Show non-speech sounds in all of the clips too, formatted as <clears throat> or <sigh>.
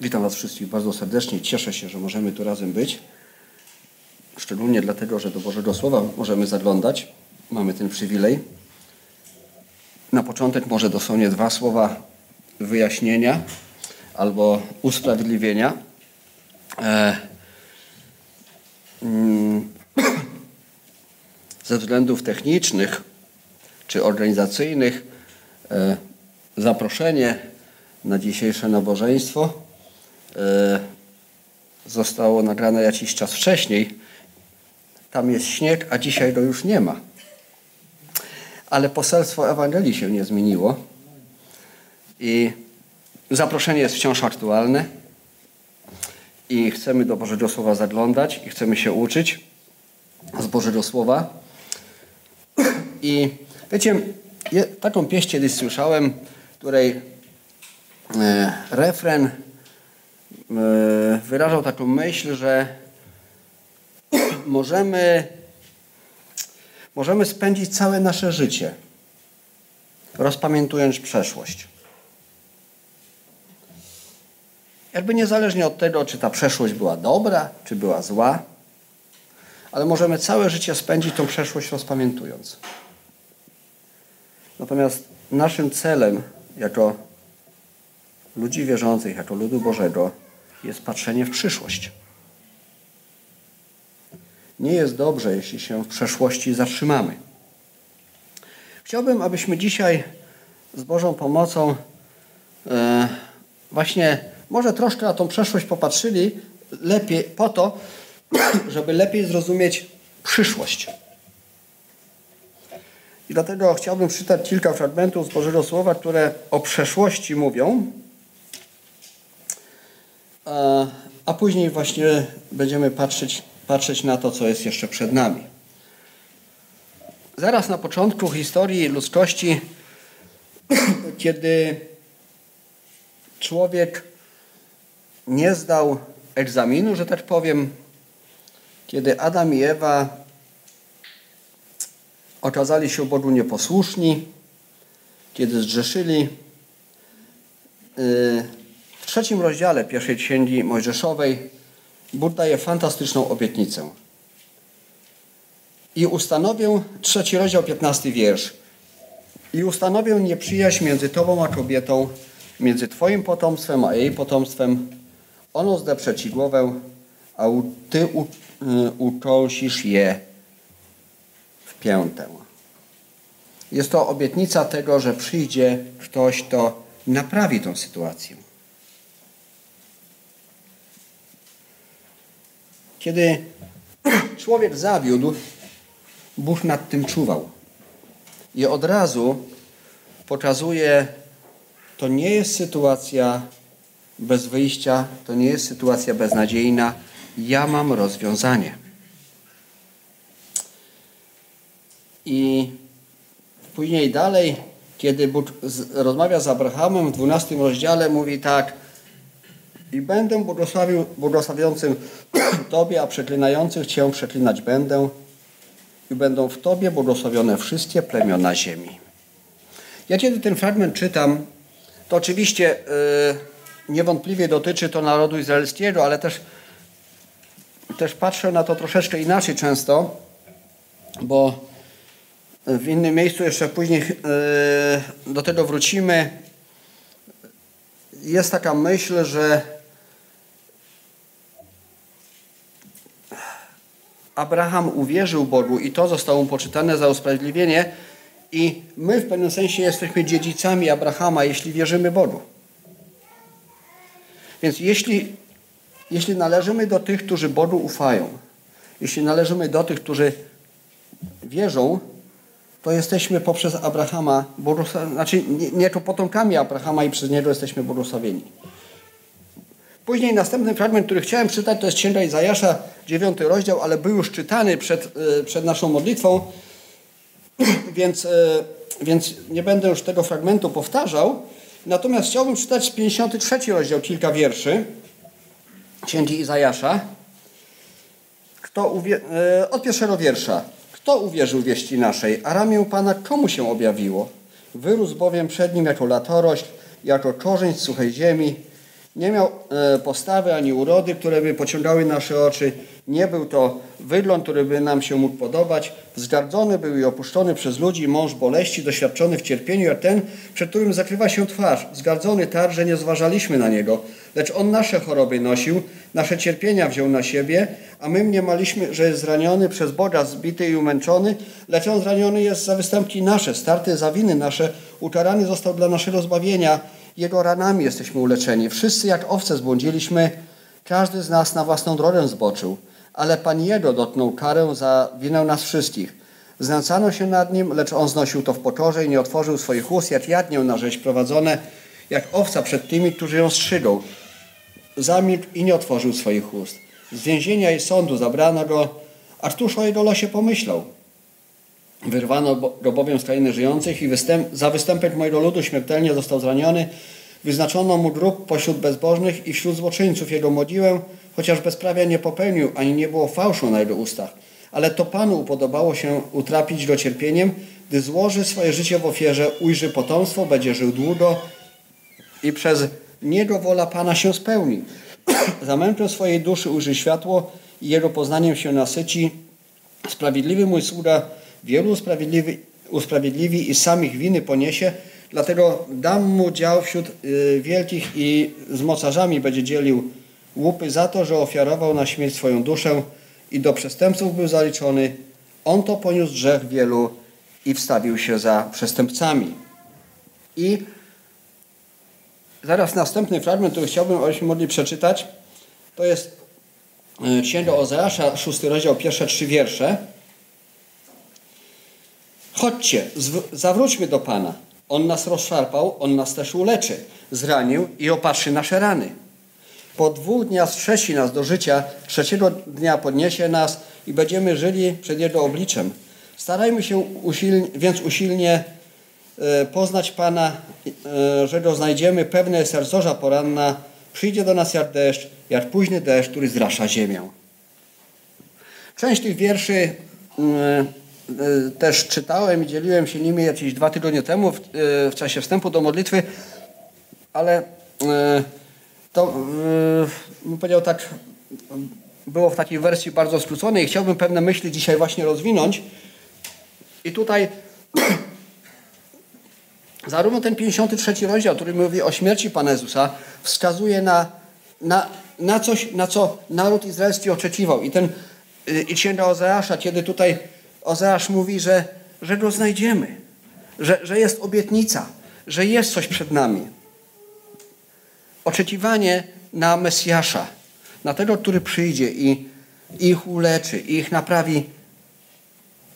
Witam Was wszystkich bardzo serdecznie. Cieszę się, że możemy tu razem być. Szczególnie dlatego, że do Bożego Słowa możemy zaglądać. Mamy ten przywilej. Na początek może dosłownie dwa słowa wyjaśnienia albo usprawiedliwienia. E, mm, ze względów technicznych czy organizacyjnych e, zaproszenie na dzisiejsze nabożeństwo zostało nagrane jakiś czas wcześniej. Tam jest śnieg, a dzisiaj go już nie ma. Ale poselstwo Ewangelii się nie zmieniło. I zaproszenie jest wciąż aktualne. I chcemy do Bożego Słowa zaglądać i chcemy się uczyć z Bożego Słowa. I wiecie, taką pieśń kiedyś słyszałem, której e, refren e, wyrażał taką myśl, że możemy, możemy spędzić całe nasze życie rozpamiętując przeszłość. Jakby niezależnie od tego, czy ta przeszłość była dobra, czy była zła, ale możemy całe życie spędzić tą przeszłość rozpamiętując. Natomiast naszym celem jako ludzi wierzących, jako ludu Bożego jest patrzenie w przyszłość. Nie jest dobrze, jeśli się w przeszłości zatrzymamy. Chciałbym, abyśmy dzisiaj z Bożą pomocą e, właśnie może troszkę na tą przeszłość popatrzyli lepiej po to, <clears throat> żeby lepiej zrozumieć przyszłość. I dlatego chciałbym przeczytać kilka fragmentów z Bożego Słowa, które o przeszłości mówią, a, a później właśnie będziemy patrzeć, patrzeć na to, co jest jeszcze przed nami. Zaraz na początku historii ludzkości, <coughs> kiedy człowiek nie zdał egzaminu, że tak powiem, kiedy Adam i Ewa okazali się Bogu nieposłuszni, kiedy zgrzeszyli. Y, w trzecim rozdziale pierwszej księgi Mojżeszowej Bóg daje fantastyczną obietnicę. I ustanowię, trzeci rozdział, piętnasty wiersz. I ustanowię nieprzyjaźń między Tobą a kobietą, między Twoim potomstwem a jej potomstwem. Ono zdeprze Ci głowę, a Ty y, ukolsisz je piętę. Jest to obietnica tego, że przyjdzie ktoś, kto naprawi tą sytuację. Kiedy <clears throat> człowiek zawiódł, Bóg nad tym czuwał. I od razu pokazuje, to nie jest sytuacja bez wyjścia, to nie jest sytuacja beznadziejna. Ja mam rozwiązanie. I później dalej, kiedy Bóg rozmawia z Abrahamem w 12 rozdziale, mówi tak i będę błogosławił, błogosławiącym <clears throat> Tobie, a przeklinających Cię przeklinać będę i będą w Tobie błogosławione wszystkie plemiona ziemi. Ja kiedy ten fragment czytam, to oczywiście yy, niewątpliwie dotyczy to narodu izraelskiego, ale też, też patrzę na to troszeczkę inaczej często, bo w innym miejscu jeszcze później e, do tego wrócimy. Jest taka myśl, że Abraham uwierzył Bogu i to zostało mu poczytane za usprawiedliwienie i my w pewnym sensie jesteśmy dziedzicami Abrahama, jeśli wierzymy Bogu. Więc jeśli, jeśli należymy do tych, którzy Bogu ufają, jeśli należymy do tych, którzy wierzą, to jesteśmy poprzez Abrahama, znaczy nie, nie to potomkami Abrahama i przez niego jesteśmy błogosławieni. Później następny fragment, który chciałem czytać, to jest Księga Izajasza, dziewiąty rozdział, ale był już czytany przed, e, przed naszą modlitwą, <clears throat> więc, e, więc nie będę już tego fragmentu powtarzał. Natomiast chciałbym czytać 53 rozdział, kilka wierszy Księgi Izajasza. Kto uwie... E, od pierwszego wiersza. Kto uwierzył wieści naszej, a ramię Pana komu się objawiło? Wyrósł bowiem przed nim jako latorość, jako korzeń suchej ziemi. Nie miał e, postawy ani urody, które by pociągały nasze oczy. Nie był to wygląd, który by nam się mógł podobać. Zgardzony był i opuszczony przez ludzi mąż boleści, doświadczony w cierpieniu, jak ten, przed którym zakrywa się twarz. Zgardzony tak, że nie zważaliśmy na niego. Lecz on nasze choroby nosił, nasze cierpienia wziął na siebie, a my mniemaliśmy, że jest zraniony przez Boga, zbity i umęczony, lecz on zraniony jest za występki nasze, starty za winy nasze, ukarany został dla naszego zbawienia. Jego ranami jesteśmy uleczeni. Wszyscy jak owce zbłądziliśmy, każdy z nas na własną drogę zboczył, ale Pan Jego dotknął karę za winę nas wszystkich. Znęcano się nad Nim, lecz On znosił to w pokorze i nie otworzył swoich ust, jak jadnię na rzeź prowadzone, jak owca przed tymi, którzy ją strzygą. Zamilkł i nie otworzył swoich ust. Z więzienia i sądu zabrano go, a któż o jego losie pomyślał? Wyrwano go bowiem z krainy żyjących i występ, za występek mojego ludu śmiertelnie został zraniony. Wyznaczono mu grób pośród bezbożnych i wśród złoczyńców jego modziłę, chociaż bezprawia nie popełnił, ani nie było fałszu na jego ustach. Ale to Panu upodobało się utrapić go cierpieniem, gdy złoży swoje życie w ofierze, ujrzy potomstwo, będzie żył długo i przez niego wola Pana się spełni. <clears throat> Zamęczą swojej duszy ujrzy światło i jego poznaniem się nasyci. Sprawiedliwy mój sługa wielu usprawiedliwi, usprawiedliwi i samych winy poniesie, dlatego dam mu dział wśród y, wielkich i z mocarzami będzie dzielił łupy za to, że ofiarował na śmierć swoją duszę i do przestępców był zaliczony. On to poniósł grzech wielu i wstawił się za przestępcami. I zaraz następny fragment, który chciałbym, abyśmy mogli przeczytać, to jest y, Księga Ozeasza, szósty rozdział, pierwsze trzy wiersze. Chodźcie, zawróćmy do Pana. On nas rozszarpał, On nas też uleczy, zranił i opatrzy nasze rany. Po dwóch dniach strzesi nas do życia, trzeciego dnia podniesie nas i będziemy żyli przed Jego obliczem. Starajmy się usilnie, więc usilnie e, poznać Pana, e, że Go znajdziemy. Pewne jest poranna, przyjdzie do nas jak deszcz, jak późny deszcz, który zrasza ziemię. Część tych wierszy mm, też czytałem i dzieliłem się nimi jakieś dwa tygodnie temu w, w czasie wstępu do modlitwy, ale to yy, bym powiedział tak, było w takiej wersji bardzo skróconej. Chciałbym pewne myśli dzisiaj właśnie rozwinąć. I tutaj <clears throat> zarówno ten 53 rozdział, który mówi o śmierci Pana Jezusa, wskazuje na, na, na coś, na co naród izraelski oczekiwał. I ten i księga Ozeasza, kiedy tutaj Ozeasz mówi, że, że go znajdziemy, że, że jest obietnica, że jest coś przed nami oczekiwanie na Mesjasza, na tego, który przyjdzie i ich uleczy, i ich naprawi,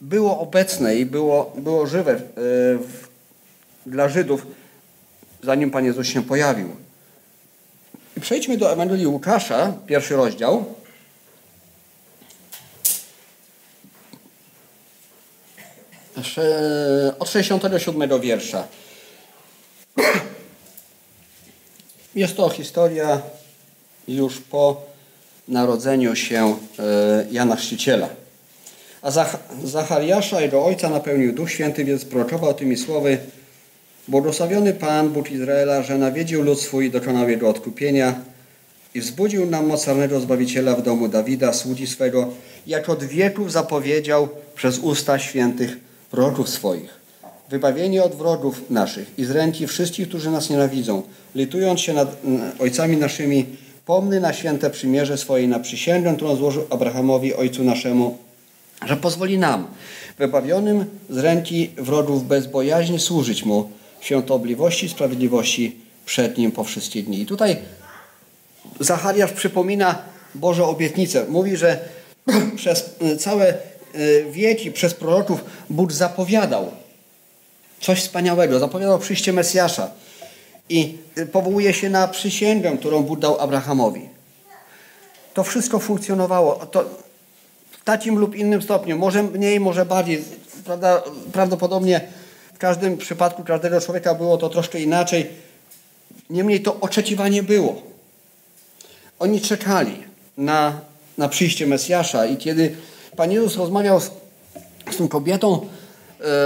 było obecne i było, było żywe w, w, dla Żydów, zanim Pan Jezus się pojawił. I przejdźmy do Ewangelii Łukasza, pierwszy rozdział. Od 67 wiersza. <clears throat> Jest to historia już po narodzeniu się e, Jana Chrzciciela. A Zachariasza, jego ojca, napełnił Duch Święty, więc prorokował tymi słowy Błogosławiony Pan, Bóg Izraela, że nawiedził lud swój i dokonał jego odkupienia i wzbudził nam mocarnego Zbawiciela w domu Dawida, sługi swego, jak od wieków zapowiedział przez usta świętych proroków swoich wybawienie od wrogów naszych i z ręki wszystkich, którzy nas nienawidzą, litując się nad ojcami naszymi, pomny na święte przymierze swoje, na przysięgę, którą złożył Abrahamowi, ojcu naszemu, że pozwoli nam, wybawionym z ręki wrogów bez bojaźni, służyć Mu w świątobliwości, sprawiedliwości przed Nim po wszystkie dni. I tutaj Zachariasz przypomina Boże obietnice. Mówi, że <clears throat> przez całe e, wieki, przez proroków Bóg zapowiadał Coś wspaniałego. Zapowiadał przyjście Mesjasza. I powołuje się na przysięgę, którą Bóg dał Abrahamowi. To wszystko funkcjonowało. To w takim lub innym stopniu. Może mniej, może bardziej. Prawda, prawdopodobnie w każdym przypadku każdego człowieka było to troszkę inaczej. Niemniej to oczekiwanie było. Oni czekali na, na przyjście Mesjasza i kiedy Pan Jezus rozmawiał z, z tą kobietą,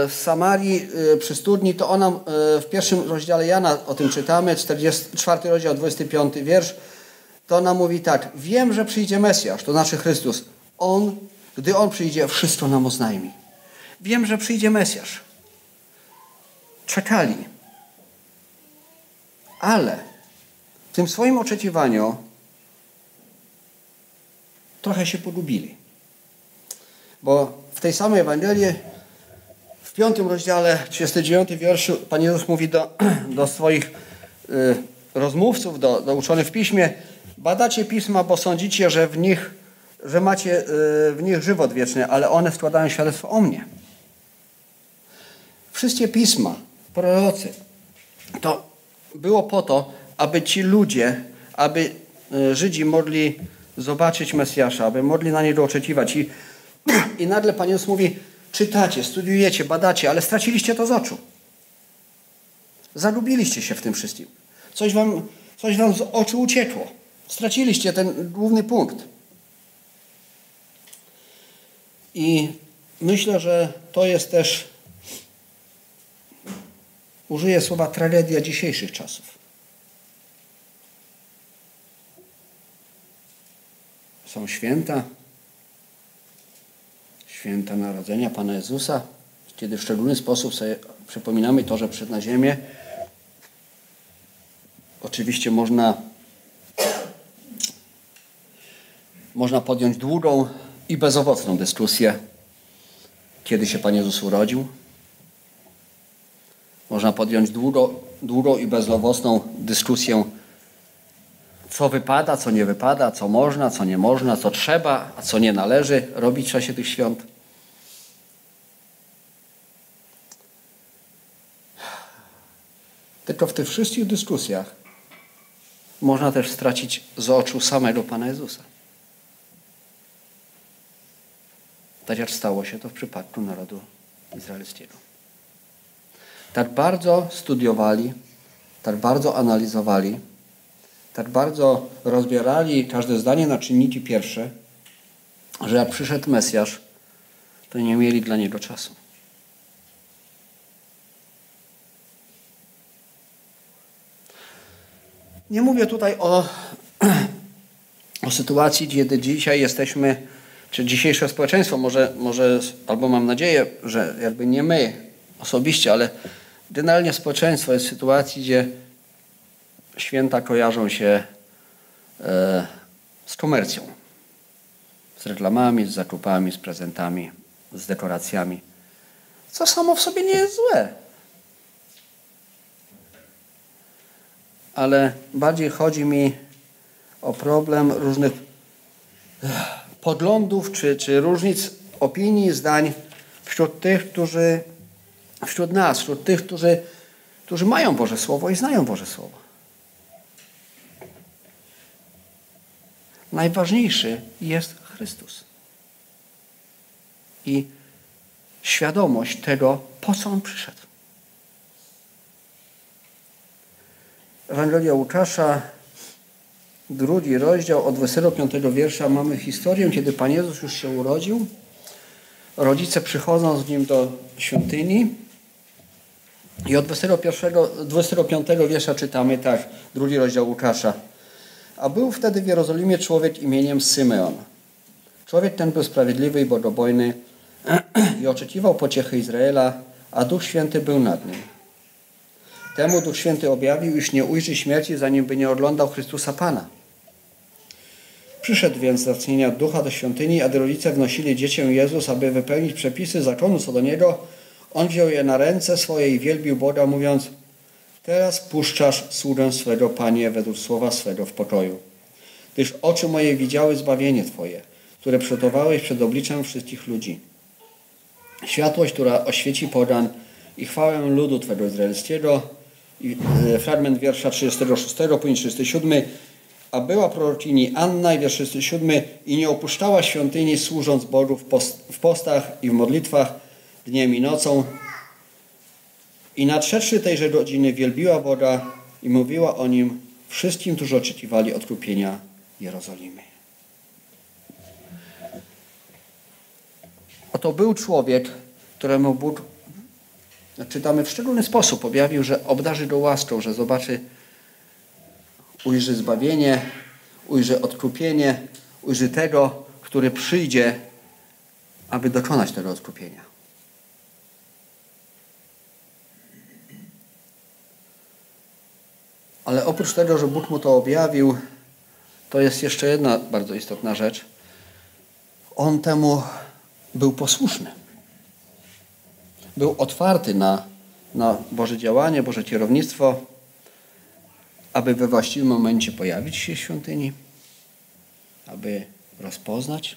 w Samarii przy studni, to ona w pierwszym rozdziale Jana, o tym czytamy, 44 rozdział, 25 wiersz, to ona mówi tak, wiem, że przyjdzie Mesjasz, to znaczy Chrystus. On, gdy On przyjdzie, wszystko nam oznajmi. Wiem, że przyjdzie Mesjasz. Czekali. Ale w tym swoim oczekiwaniu trochę się pogubili. Bo w tej samej Ewangelii, w piątym rozdziale, 39 wierszu, Pan Jezus mówi do, do swoich y, rozmówców, do, do uczonych w piśmie, badacie pisma, bo sądzicie, że w nich, że macie y, w nich żywot wieczny, ale one składają świadectwo o mnie. Wszystkie pisma, prorocy, to było po to, aby ci ludzie, aby y, Żydzi mogli zobaczyć Mesjasza, aby mogli na niego oczekiwać. I, i nagle Pan Jezus mówi, czytacie, studiujecie, badacie, ale straciliście to z oczu. Zagubiliście się w tym wszystkim. Coś wam, coś wam z oczu uciekło. Straciliście ten główny punkt. I myślę, że to jest też, użyję słowa tragedia dzisiejszych czasów. Są święta, święta narodzenia Pana Jezusa, kiedy w szczególny sposób sobie przypominamy to, że przed na ziemię oczywiście można można podjąć długą i bezowocną dyskusję, kiedy się Pan Jezus urodził. Można podjąć długo, długą i bezowocną dyskusję, co wypada, co nie wypada, co można, co nie można, co trzeba, a co nie należy robić w czasie tych świąt. Tylko w tych wszystkich dyskusjach można też stracić z oczu samego Pana Jezusa. Tak jak stało się to w przypadku narodu izraelskiego. Tak bardzo studiowali, tak bardzo analizowali, tak bardzo rozbierali każde zdanie na czynniki pierwsze, że jak przyszedł Mesjasz, to nie mieli dla niego czasu. Nie mówię tutaj o, <clears throat> o sytuacji, kiedy dzisiaj jesteśmy czy dzisiejsze społeczeństwo, może, może, albo mam nadzieję, że jakby nie my osobiście, ale generalnie społeczeństwo jest w sytuacji, gdzie święta kojarzą się e, z komercją, z reklamami, z zakupami, z prezentami, z dekoracjami, co samo w sobie nie jest złe. Ale bardziej chodzi mi o problem różnych poglądów czy, czy różnic opinii, zdań wśród tych, którzy, wśród nas, wśród tych, którzy, którzy mają Boże Słowo i znają Boże Słowo. Najważniejszy jest Chrystus. I świadomość tego, po co On przyszedł. Ewangelia Łukasza drugi rozdział od 25 wiersza mamy historię, kiedy Pan Jezus już się urodził. Rodzice przychodzą z Nim do świątyni i od 21, 25 wiersza czytamy tak, drugi rozdział Łukasza. A był wtedy w Jerozolimie człowiek imieniem Symeon. Człowiek ten był sprawiedliwy i bogobojny <clears throat> i oczekiwał pociechy Izraela, a Duch Święty był nad nim. Temu Duch Święty objawił, iż nie ujrzy śmierci, zanim by nie oglądał Chrystusa Pana. Przyszedł więc z zacnienia ducha do świątyni, a rodzice wnosili dziecię Jezus, aby wypełnić przepisy zakonu co do niego, on wziął je na ręce swoje i wielbił Boga, mówiąc Teraz puszczasz sługę swego, Panie, według słowa swego w pokoju. Gdyż oczy moje widziały zbawienie Twoje, które przygotowałeś przed obliczem wszystkich ludzi. Światłość, która oświeci pogan i chwałę ludu Twego izraelskiego. E, fragment wiersza 36, później 37 a była prorokini Anna i wiersz 37 i nie opuszczała świątyni służąc Bogu w postach i w modlitwach dniem i nocą. I nadszedłszy tejże godziny wielbiła Boga i mówiła o Nim wszystkim, którzy oczekiwali odkupienia Jerozolimy. Oto był człowiek, któremu Bóg czytamy w szczególny sposób, objawił, że obdarzy go łaską, że zobaczy, ujrzy zbawienie, ujrzy odkupienie, ujrzy tego, który przyjdzie, aby dokonać tego odkupienia. Ale oprócz tego, że Bóg mu to objawił, to jest jeszcze jedna bardzo istotna rzecz. On temu był posłuszny. Był otwarty na, na Boże działanie, Boże kierownictwo, aby we właściwym momencie pojawić się w świątyni, aby rozpoznać.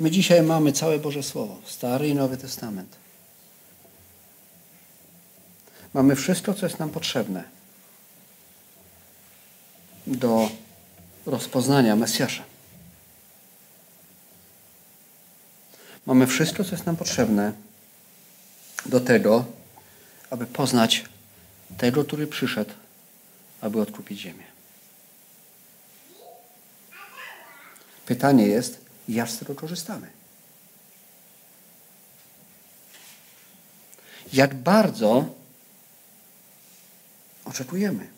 My dzisiaj mamy całe Boże Słowo, Stary i Nowy Testament. Mamy wszystko, co jest nam potrzebne do rozpoznania Mesjasza. Mamy wszystko, co jest nam potrzebne do tego, aby poznać tego, który przyszedł, aby odkupić ziemię. Pytanie jest, jak z tego korzystamy? Jak bardzo oczekujemy?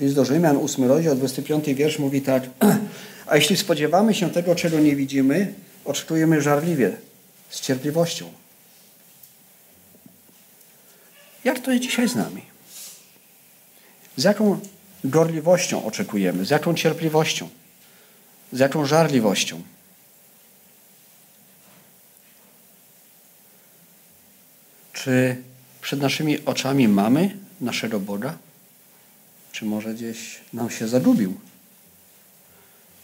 List do Rzymian, 8 rozdział, 25 wiersz mówi tak. <clears throat> A jeśli spodziewamy się tego, czego nie widzimy, oczekujemy żarliwie, z cierpliwością. Jak to jest dzisiaj z nami? Z jaką gorliwością oczekujemy, z jaką cierpliwością, z jaką żarliwością. Czy przed naszymi oczami mamy naszego Boga? Czy może gdzieś nam się zagubił?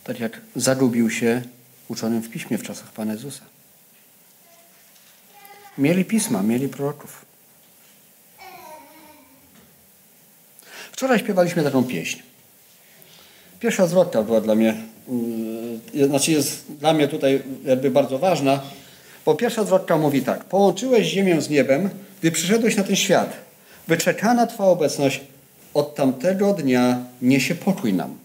Tak jak zagubił się uczonym w piśmie w czasach Pana Jezusa. Mieli pisma, mieli proroków. Wczoraj śpiewaliśmy taką pieśń. Pierwsza zwrotka była dla mnie, yy, znaczy jest dla mnie tutaj jakby bardzo ważna, bo pierwsza zwrotka mówi tak. Połączyłeś ziemię z niebem, gdy przyszedłeś na ten świat. Wyczekana Twa obecność od tamtego dnia niesie pokój nam.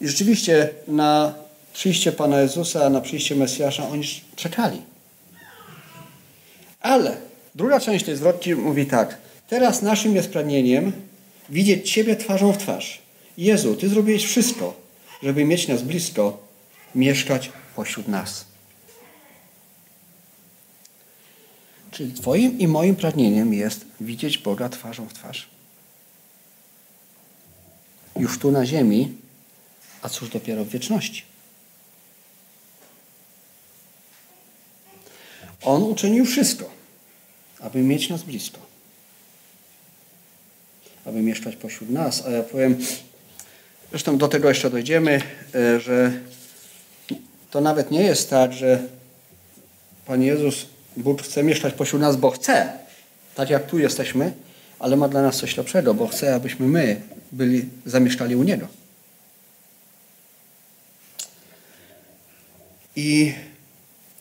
I rzeczywiście na przyjście Pana Jezusa, na przyjście Mesjasza oni czekali. Ale druga część tej zwrotki mówi tak. Teraz naszym jest pragnieniem widzieć Ciebie twarzą w twarz. Jezu, Ty zrobiłeś wszystko, żeby mieć nas blisko, mieszkać pośród nas. Czyli Twoim i moim pragnieniem jest widzieć Boga twarzą w twarz. Już tu na ziemi, a cóż dopiero w wieczności. On uczynił wszystko, aby mieć nas blisko. Aby mieszkać pośród nas. A ja powiem, zresztą do tego jeszcze dojdziemy, e, że to nawet nie jest tak, że Pan Jezus, Bóg chce mieszkać pośród nas, bo chce. Tak jak tu jesteśmy, ale ma dla nas coś lepszego, bo chce, abyśmy my byli, zamieszkali u Niego. I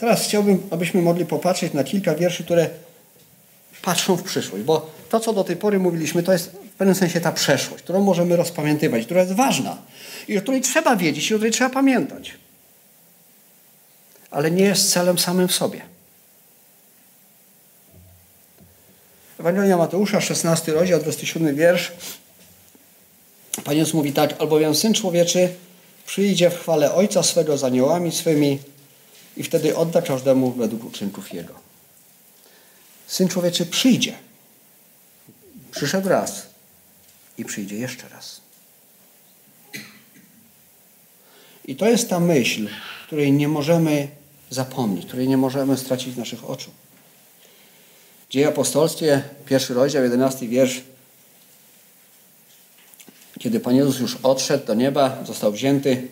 Teraz chciałbym, abyśmy mogli popatrzeć na kilka wierszy, które patrzą w przyszłość, bo to, co do tej pory mówiliśmy, to jest w pewnym sensie ta przeszłość, którą możemy rozpamiętywać, która jest ważna i o której trzeba wiedzieć i o której trzeba pamiętać. Ale nie jest celem samym w sobie. Ewangelia Mateusza, 16 rozdział, 27 wiersz. Pan Jezus mówi tak, albowiem Syn Człowieczy przyjdzie w chwale Ojca swego z aniołami swymi i wtedy odda każdemu według uczynków Jego. Syn Człowieczy przyjdzie. Przyszedł raz i przyjdzie jeszcze raz. I to jest ta myśl, której nie możemy zapomnieć, której nie możemy stracić z naszych oczu. Dzieje apostolskie, pierwszy rozdział, jedenasty wiersz. Kiedy Pan Jezus już odszedł do nieba, został wzięty,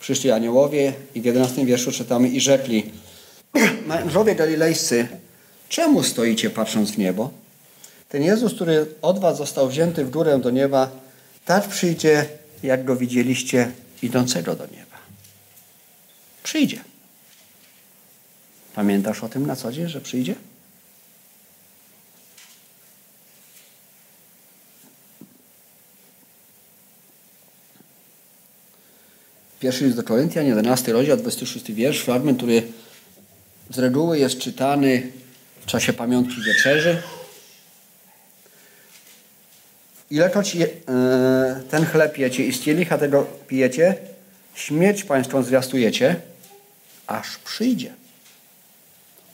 przyszli aniołowie i w 11 wierszu czytamy i rzekli mężowie galilejscy, czemu stoicie patrząc w niebo? Ten Jezus, który od was został wzięty w górę do nieba, tak przyjdzie, jak go widzieliście idącego do nieba. Przyjdzie. Pamiętasz o tym na co dzień, że przyjdzie? Pierwszy list do Koryntian, 11 rozdział, 26 wiersz, fragment, który z reguły jest czytany w czasie pamiątki wieczerzy. Ilekroć je, e, ten chleb jecie i z kielicha tego pijecie, śmierć pańską zwiastujecie, aż przyjdzie.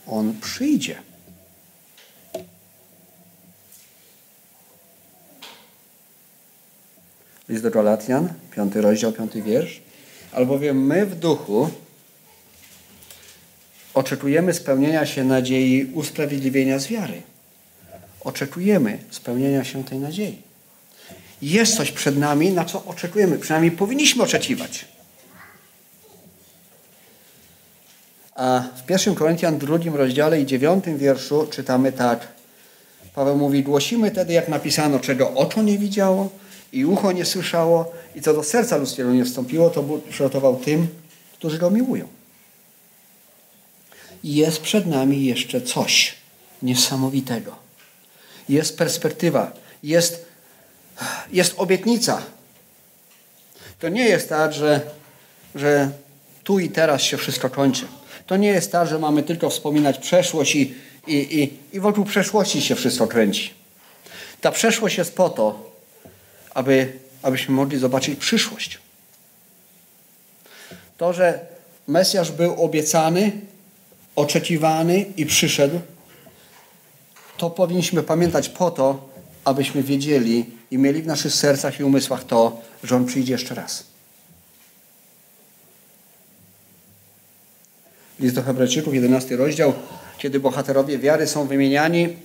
On przyjdzie. List do Galatian, piąty rozdział, piąty wiersz. Albowiem my w duchu oczekujemy spełnienia się nadziei usprawiedliwienia z wiary. Oczekujemy spełnienia się tej nadziei. Jest coś przed nami, na co oczekujemy, przynajmniej powinniśmy oczekiwać. A w 1 Koryntian drugim rozdziale i dziewiątym wierszu czytamy tak. Paweł mówi, głosimy tedy, jak napisano, czego oko nie widziało i ucho nie słyszało i co do serca ludzkiego nie wstąpiło, to Bóg przygotował tym, którzy go miłują. Jest przed nami jeszcze coś niesamowitego. Jest perspektywa, jest, jest obietnica. To nie jest tak, że, że tu i teraz się wszystko kończy. To nie jest tak, że mamy tylko wspominać przeszłość i, i, i, i wokół przeszłości się wszystko kręci. Ta przeszłość jest po to, aby, abyśmy mogli zobaczyć przyszłość. To, że Mesjasz był obiecany, oczekiwany i przyszedł, to powinniśmy pamiętać po to, abyśmy wiedzieli i mieli w naszych sercach i umysłach to, że On przyjdzie jeszcze raz. List do Hebrajczyków, 11 rozdział, kiedy bohaterowie wiary są wymieniani,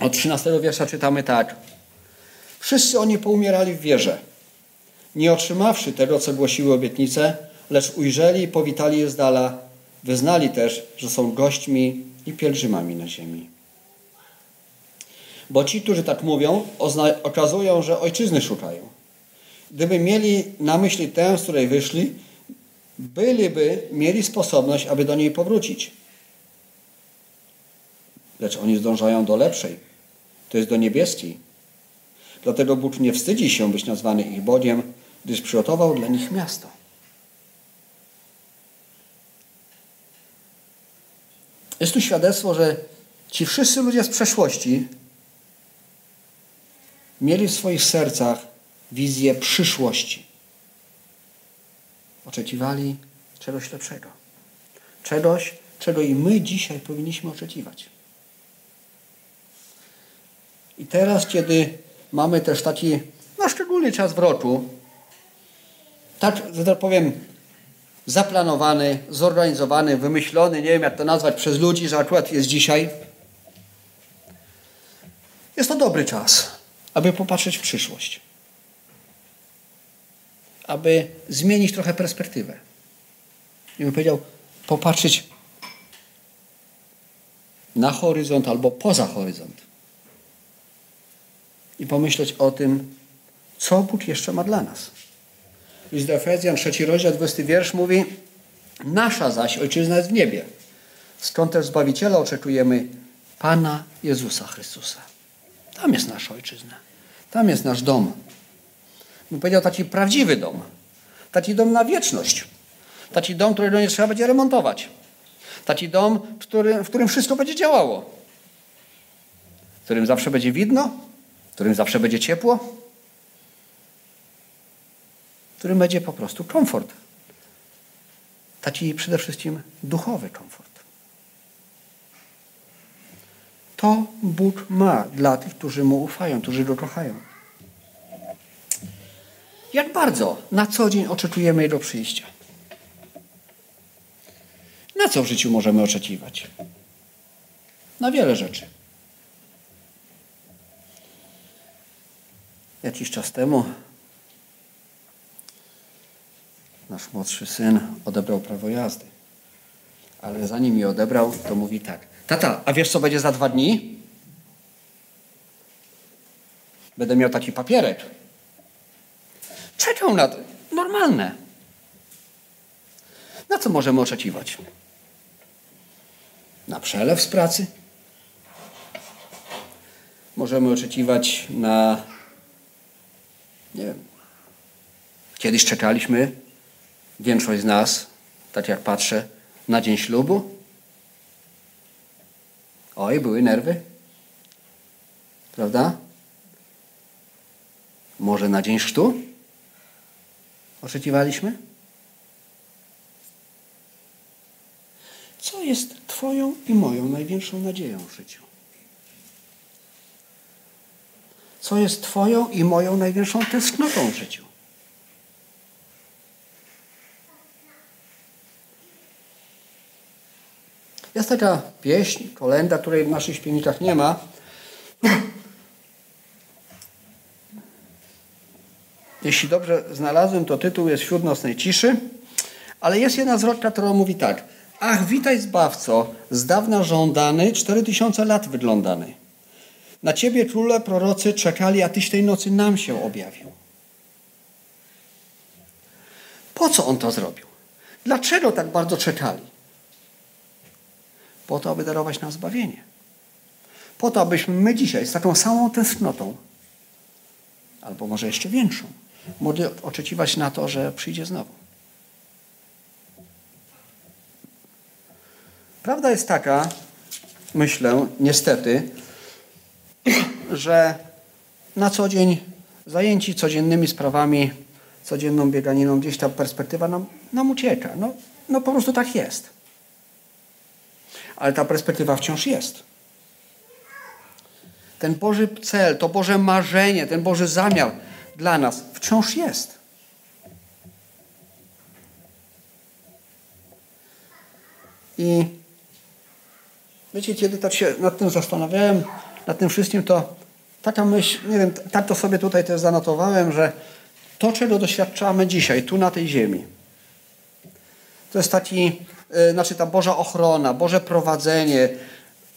od 13 wiersza czytamy tak. Wszyscy oni poumierali w wierze, nie otrzymawszy tego, co głosiły obietnice, lecz ujrzeli i powitali je z dala, wyznali też, że są gośćmi i pielgrzymami na ziemi. Bo ci, którzy tak mówią, okazują, że ojczyzny szukają. Gdyby mieli na myśli tę, z której wyszli, byliby mieli sposobność, aby do niej powrócić. Lecz oni zdążają do lepszej, to jest do niebieskiej. Dlatego Bóg nie wstydzi się być nazwany ich Bogiem, gdyż przygotował dla nich miasto. Jest tu świadectwo, że ci wszyscy ludzie z przeszłości mieli w swoich sercach wizję przyszłości. Oczekiwali czegoś lepszego. Czegoś, czego i my dzisiaj powinniśmy oczekiwać. I teraz, kiedy mamy też taki, no szczególny czas w roku, tak, że tak powiem, zaplanowany, zorganizowany, wymyślony, nie wiem jak to nazwać, przez ludzi, że akurat jest dzisiaj. Jest to dobry czas, aby popatrzeć w przyszłość. Aby zmienić trochę perspektywę. I bym powiedział, popatrzeć na horyzont albo poza horyzont i pomyśleć o tym, co Bóg jeszcze ma dla nas. List do Efezjan, trzeci rozdział, 20 wiersz mówi Nasza zaś ojczyzna jest w niebie, skąd też Zbawiciela oczekujemy Pana Jezusa Chrystusa. Tam jest nasza ojczyzna. Tam jest nasz dom. Bym powiedział taki prawdziwy dom. Taki dom na wieczność. Taki dom, którego nie trzeba będzie remontować. Taki dom, w którym, wszystko będzie działało. W którym zawsze będzie widno, którym zawsze będzie ciepło, którym będzie po prostu komfort. Taki przede wszystkim duchowy komfort. To Bóg ma dla tych, którzy Mu ufają, którzy Go kochają. Jak bardzo na co dzień oczekujemy Jego przyjścia? Na co w życiu możemy oczekiwać? Na wiele rzeczy. Jakiś czas temu nasz młodszy syn odebrał prawo jazdy. Ale zanim je odebrał, to mówi tak. Tata, a wiesz co będzie za dwa dni? Będę miał taki papierek. Czekał na to. Normalne. Na co możemy oczekiwać? Na przelew z pracy? Możemy oczekiwać na nie wiem. Kiedyś czekaliśmy większość z nas, tak jak patrzę, na dzień ślubu? Oj, były nerwy. Prawda? Może na dzień chrztu? Oczekiwaliśmy? Co jest Twoją i moją największą nadzieją w życiu? Co jest Twoją i moją największą tęsknotą w życiu? Jest taka pieśń, kolenda, której w naszych śpiewnikach nie ma. Jeśli dobrze znalazłem, to tytuł jest Wśród nocnej ciszy, ale jest jedna zwrotka, która mówi tak. Ach, witaj Zbawco, z dawna żądany, cztery tysiące lat wyglądany. Na Ciebie króle prorocy czekali, a Tyś tej nocy nam się objawił. Po co On to zrobił? Dlaczego tak bardzo czekali? Po to, aby darować nam zbawienie. Po to, abyśmy my dzisiaj z taką samą tęsknotą, albo może jeszcze większą, mogli oczekiwać na to, że przyjdzie znowu. Prawda jest taka, myślę, niestety, że na co dzień zajęci codziennymi sprawami, codzienną bieganiną, gdzieś ta perspektywa nam, nam ucieka. No, no po prostu tak jest. Ale ta perspektywa wciąż jest. Ten Boży cel, to Boże marzenie, ten Boży zamiar dla nas wciąż jest. I wiecie, kiedy tak się nad tym zastanawiałem, nad tym wszystkim, to taka myśl, nie wiem, tak to sobie tutaj też zanotowałem, że to, czego doświadczamy dzisiaj, tu na tej ziemi, to jest taki, yy, znaczy ta Boża ochrona, Boże prowadzenie,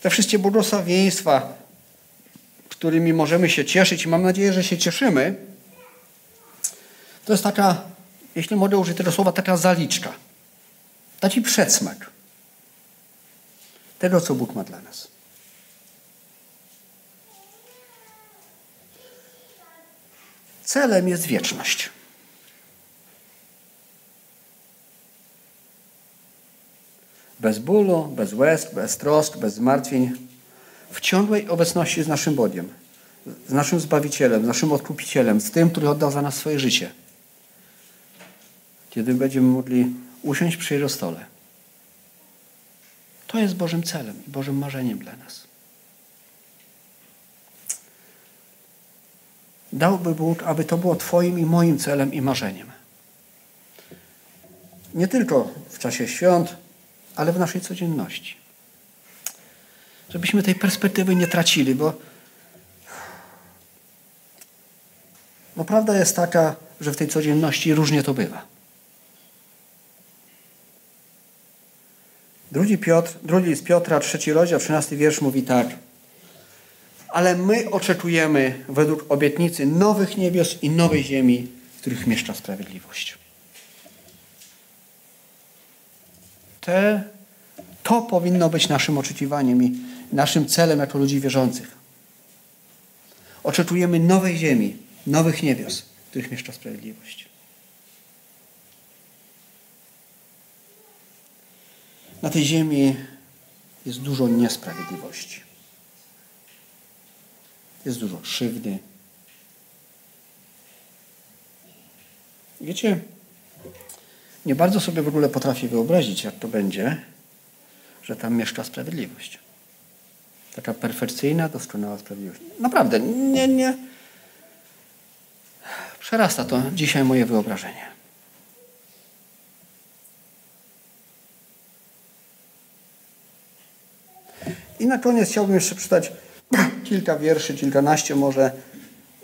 te wszystkie błogosławieństwa, którymi możemy się cieszyć i mam nadzieję, że się cieszymy, to jest taka, jeśli mogę użyć tego słowa, taka zaliczka. Taki przedsmak tego, co Bóg ma dla nas. Celem jest wieczność. Bez bólu, bez łez, bez trosk, bez zmartwień, w ciągłej obecności z naszym Bogiem, z naszym Zbawicielem, z naszym Odkupicielem, z tym, który oddał za nas swoje życie. Kiedy będziemy mogli usiąść przy Jego stole. To jest Bożym celem i Bożym marzeniem dla nas. Dałby Bóg, aby to było Twoim i moim celem i marzeniem. Nie tylko w czasie świąt, ale w naszej codzienności. Żebyśmy tej perspektywy nie tracili, bo, bo prawda jest taka, że w tej codzienności różnie to bywa. Drugi, Piotr, drugi z Piotra, trzeci rozdział, trzynasty wiersz mówi tak. Ale my oczekujemy według obietnicy nowych niebios i nowej ziemi, w których mieszka sprawiedliwość. Te, to powinno być naszym oczekiwaniem i naszym celem jako ludzi wierzących. Oczekujemy nowej ziemi, nowych niebios, w których mieszka sprawiedliwość. Na tej ziemi jest dużo niesprawiedliwości. Jest dużo krzywdy. Wiecie, nie bardzo sobie w ogóle potrafię wyobrazić, jak to będzie, że tam mieszka sprawiedliwość. Taka perfekcyjna, doskonała sprawiedliwość. Naprawdę, nie, nie. Przerasta to dzisiaj moje wyobrażenie. I na koniec chciałbym jeszcze przeczytać kilka wierszy, kilkanaście może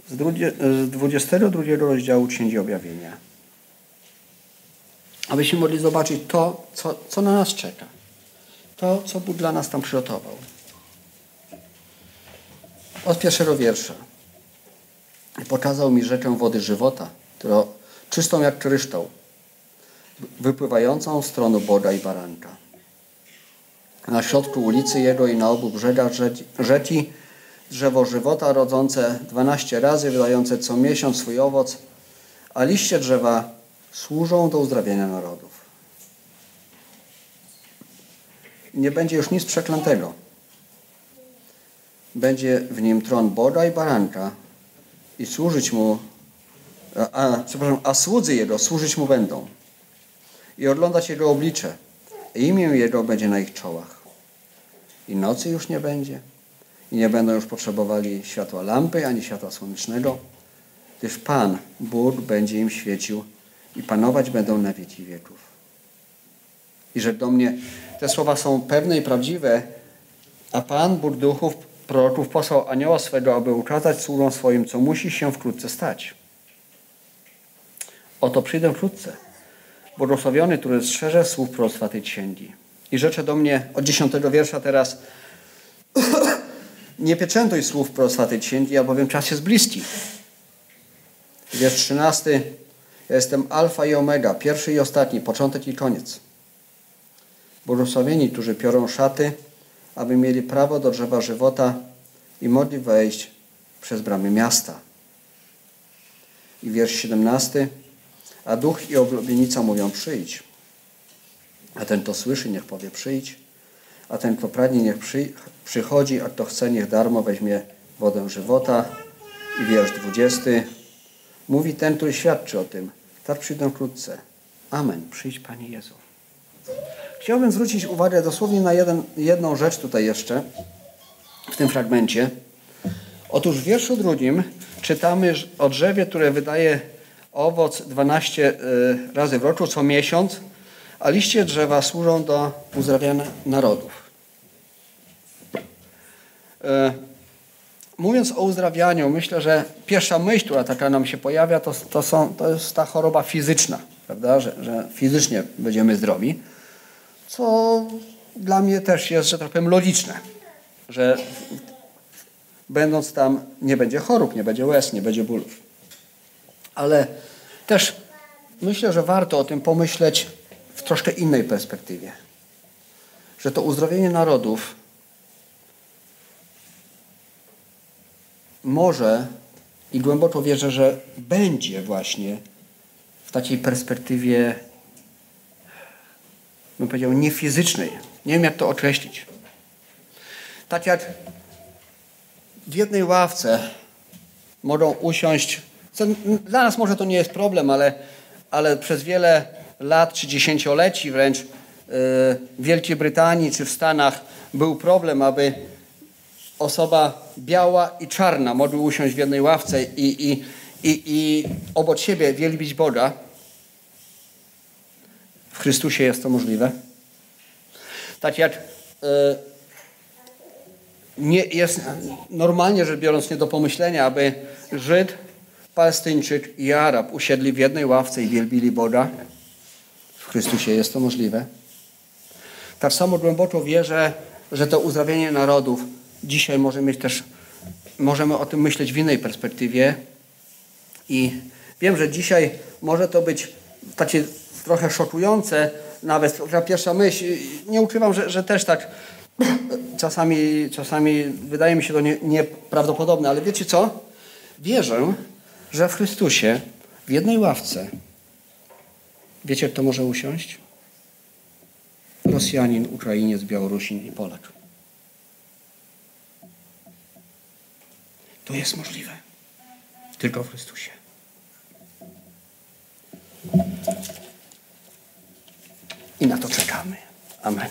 z 22 rozdziału Księgi Objawienia. Abyśmy mogli zobaczyć to, co, co na nas czeka. To, co Bóg dla nas tam przygotował. Od pierwszego wiersza. Pokazał mi rzekę wody żywota, czystą jak kryształ, wypływającą z stronu Boga i Baranka na środku ulicy jego i na obu brzegach rzeki drzewo żywota rodzące dwanaście razy, wydające co miesiąc swój owoc, a liście drzewa służą do uzdrawiania narodów. Nie będzie już nic przeklętego. Będzie w nim tron Boga i Baranka i służyć mu, a, a, przepraszam, a słudzy Jego służyć mu będą i oglądać Jego oblicze. I imię Jego będzie na ich czołach. I nocy już nie będzie. I nie będą już potrzebowali światła lampy, ani światła słonecznego, gdyż Pan, Bóg, będzie im świecił i panować będą na wieki wieków. I że do mnie te słowa są pewne i prawdziwe, a Pan, Bóg duchów, proroków posłał anioła swego, aby ukazać sługom swoim, co musi się wkrótce stać. Oto przyjdę wkrótce. Błogosławiony, który strzeże słów proroctwa tej księgi. I rzecze do mnie od dziesiątego wiersza teraz nie pieczętuj słów księgi, albowiem czas jest bliski. Wiersz trzynasty. Ja jestem alfa i omega, pierwszy i ostatni, początek i koniec. Błogosławieni, którzy piorą szaty, aby mieli prawo do drzewa żywota i mogli wejść przez bramy miasta. I wiersz 17. A duch i oblubienica mówią przyjdź. A ten, kto słyszy, niech powie przyjdź. A ten, kto pragnie, niech przy, przychodzi, a kto chce, niech darmo weźmie wodę żywota. I wiersz 20. Mówi ten, który świadczy o tym. Tak przyjdę wkrótce. Amen. Przyjdź, Panie Jezu. Chciałbym zwrócić uwagę dosłownie na jeden, jedną rzecz tutaj jeszcze w tym fragmencie. Otóż w wierszu drugim czytamy o drzewie, które wydaje owoc 12 y, razy w roku, co miesiąc, a liście drzewa służą do uzdrawiania narodów. Y, mówiąc o uzdrawianiu, myślę, że pierwsza myśl, która taka nam się pojawia, to, to, są, to jest ta choroba fizyczna, prawda? Że, że fizycznie będziemy zdrowi co dla mnie też jest, że tak powiem, logiczne, że będąc tam nie będzie chorób, nie będzie łez, nie będzie bólów. Ale też myślę, że warto o tym pomyśleć w troszkę innej perspektywie. Że to uzdrowienie narodów może i głęboko wierzę, że będzie właśnie w takiej perspektywie bym powiedział, niefizycznej. Nie wiem, jak to określić. Tak jak w jednej ławce mogą usiąść, co dla nas może to nie jest problem, ale, ale przez wiele lat czy dziesięcioleci wręcz yy, w Wielkiej Brytanii czy w Stanach był problem, aby osoba biała i czarna mogły usiąść w jednej ławce i, i, i, i obok siebie wielbić Boga. W Chrystusie jest to możliwe. Tak jak e, nie jest normalnie rzecz biorąc nie do pomyślenia, aby Żyd, Palestyńczyk i Arab usiedli w jednej ławce i wielbili Boga. W Chrystusie jest to możliwe. Tak samo głęboko wierzę, że to uzdrawienie narodów dzisiaj może mieć też, możemy o tym myśleć w innej perspektywie. I wiem, że dzisiaj może to być takie trochę szokujące, nawet pierwsza myśl. Nie ukrywam, że, że też tak <clears throat> czasami, czasami wydaje mi się to nie, nieprawdopodobne, ale wiecie co? Wierzę, że w Chrystusie w jednej ławce, wiecie kto może usiąść? Rosjanin, Ukrainiec, Białorusin i Polak. To jest możliwe. Tylko w Chrystusie. I na to czekamy. Amen.